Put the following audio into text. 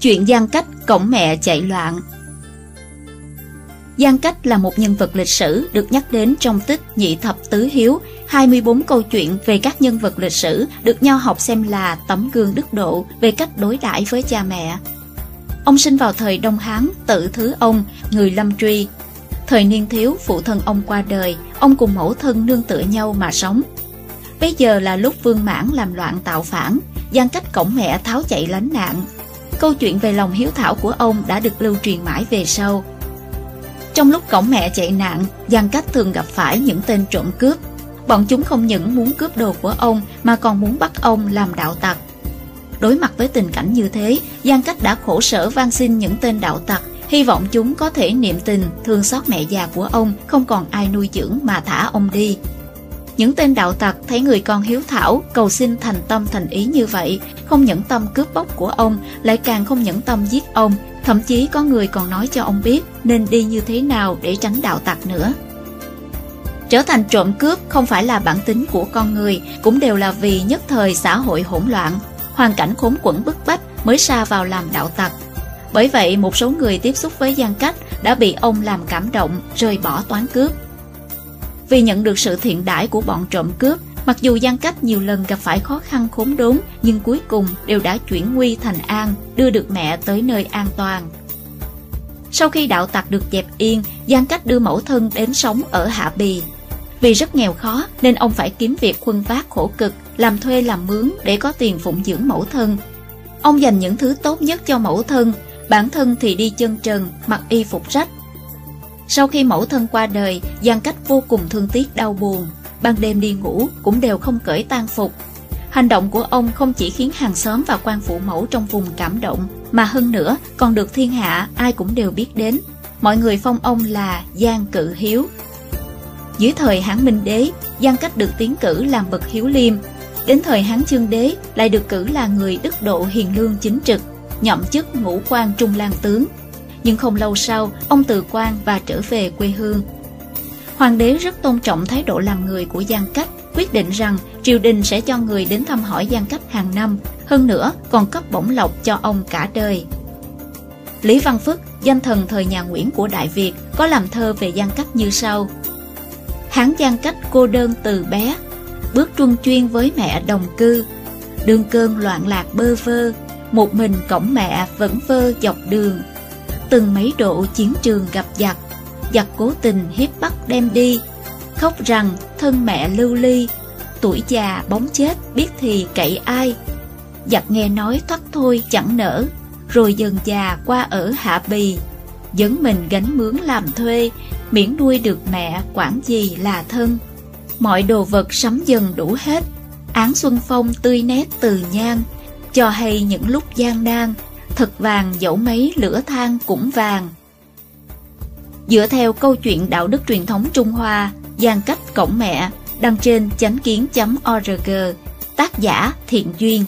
Chuyện gian cách cổng mẹ chạy loạn Giang Cách là một nhân vật lịch sử được nhắc đến trong tích Nhị Thập Tứ Hiếu, 24 câu chuyện về các nhân vật lịch sử được nho học xem là tấm gương đức độ về cách đối đãi với cha mẹ. Ông sinh vào thời Đông Hán, tự thứ ông, người Lâm Truy. Thời niên thiếu, phụ thân ông qua đời, ông cùng mẫu thân nương tựa nhau mà sống. Bây giờ là lúc Vương Mãn làm loạn tạo phản, Giang Cách cổng mẹ tháo chạy lánh nạn. Câu chuyện về lòng hiếu thảo của ông đã được lưu truyền mãi về sau, trong lúc cổng mẹ chạy nạn, Giang Cách thường gặp phải những tên trộm cướp. Bọn chúng không những muốn cướp đồ của ông mà còn muốn bắt ông làm đạo tặc. Đối mặt với tình cảnh như thế, Giang Cách đã khổ sở van xin những tên đạo tặc, hy vọng chúng có thể niệm tình, thương xót mẹ già của ông, không còn ai nuôi dưỡng mà thả ông đi. Những tên đạo tặc thấy người con hiếu thảo, cầu xin thành tâm thành ý như vậy, không nhẫn tâm cướp bóc của ông, lại càng không nhẫn tâm giết ông, Thậm chí có người còn nói cho ông biết nên đi như thế nào để tránh đạo tặc nữa. Trở thành trộm cướp không phải là bản tính của con người, cũng đều là vì nhất thời xã hội hỗn loạn, hoàn cảnh khốn quẫn bức bách mới sa vào làm đạo tặc. Bởi vậy, một số người tiếp xúc với Giang Cách đã bị ông làm cảm động, rời bỏ toán cướp. Vì nhận được sự thiện đãi của bọn trộm cướp, Mặc dù Giang Cách nhiều lần gặp phải khó khăn khốn đốn, nhưng cuối cùng đều đã chuyển nguy thành an, đưa được mẹ tới nơi an toàn. Sau khi đạo tặc được dẹp yên, Giang Cách đưa mẫu thân đến sống ở Hạ Bì. Vì rất nghèo khó nên ông phải kiếm việc khuân vác khổ cực, làm thuê làm mướn để có tiền phụng dưỡng mẫu thân. Ông dành những thứ tốt nhất cho mẫu thân, bản thân thì đi chân trần, mặc y phục rách. Sau khi mẫu thân qua đời, gian Cách vô cùng thương tiếc đau buồn, ban đêm đi ngủ cũng đều không cởi tang phục. Hành động của ông không chỉ khiến hàng xóm và quan phụ mẫu trong vùng cảm động, mà hơn nữa còn được thiên hạ ai cũng đều biết đến. Mọi người phong ông là Giang Cự Hiếu. Dưới thời Hán Minh Đế, Giang Cách được tiến cử làm bậc hiếu liêm. Đến thời Hán Chương Đế lại được cử là người đức độ hiền lương chính trực, nhậm chức ngũ quan trung lang tướng. Nhưng không lâu sau, ông từ quan và trở về quê hương, Hoàng đế rất tôn trọng thái độ làm người của Giang Cách, quyết định rằng triều đình sẽ cho người đến thăm hỏi Giang Cách hàng năm, hơn nữa còn cấp bổng lộc cho ông cả đời. Lý Văn Phức, danh thần thời nhà Nguyễn của Đại Việt, có làm thơ về Giang Cách như sau. Hán Giang Cách cô đơn từ bé, bước truân chuyên với mẹ đồng cư, đường cơn loạn lạc bơ vơ, một mình cổng mẹ vẫn vơ dọc đường. Từng mấy độ chiến trường gặp giặc, giặc cố tình hiếp bắt đem đi. Khóc rằng thân mẹ lưu ly tuổi già bóng chết biết thì cậy ai. Giặc nghe nói thoát thôi chẳng nỡ rồi dần già qua ở hạ bì. Dẫn mình gánh mướn làm thuê miễn nuôi được mẹ quản gì là thân. Mọi đồ vật sắm dần đủ hết. Án xuân phong tươi nét từ nhan cho hay những lúc gian nan thật vàng dẫu mấy lửa than cũng vàng Dựa theo câu chuyện đạo đức truyền thống Trung Hoa, gian cách cổng mẹ, đăng trên chánh kiến.org, tác giả Thiện Duyên.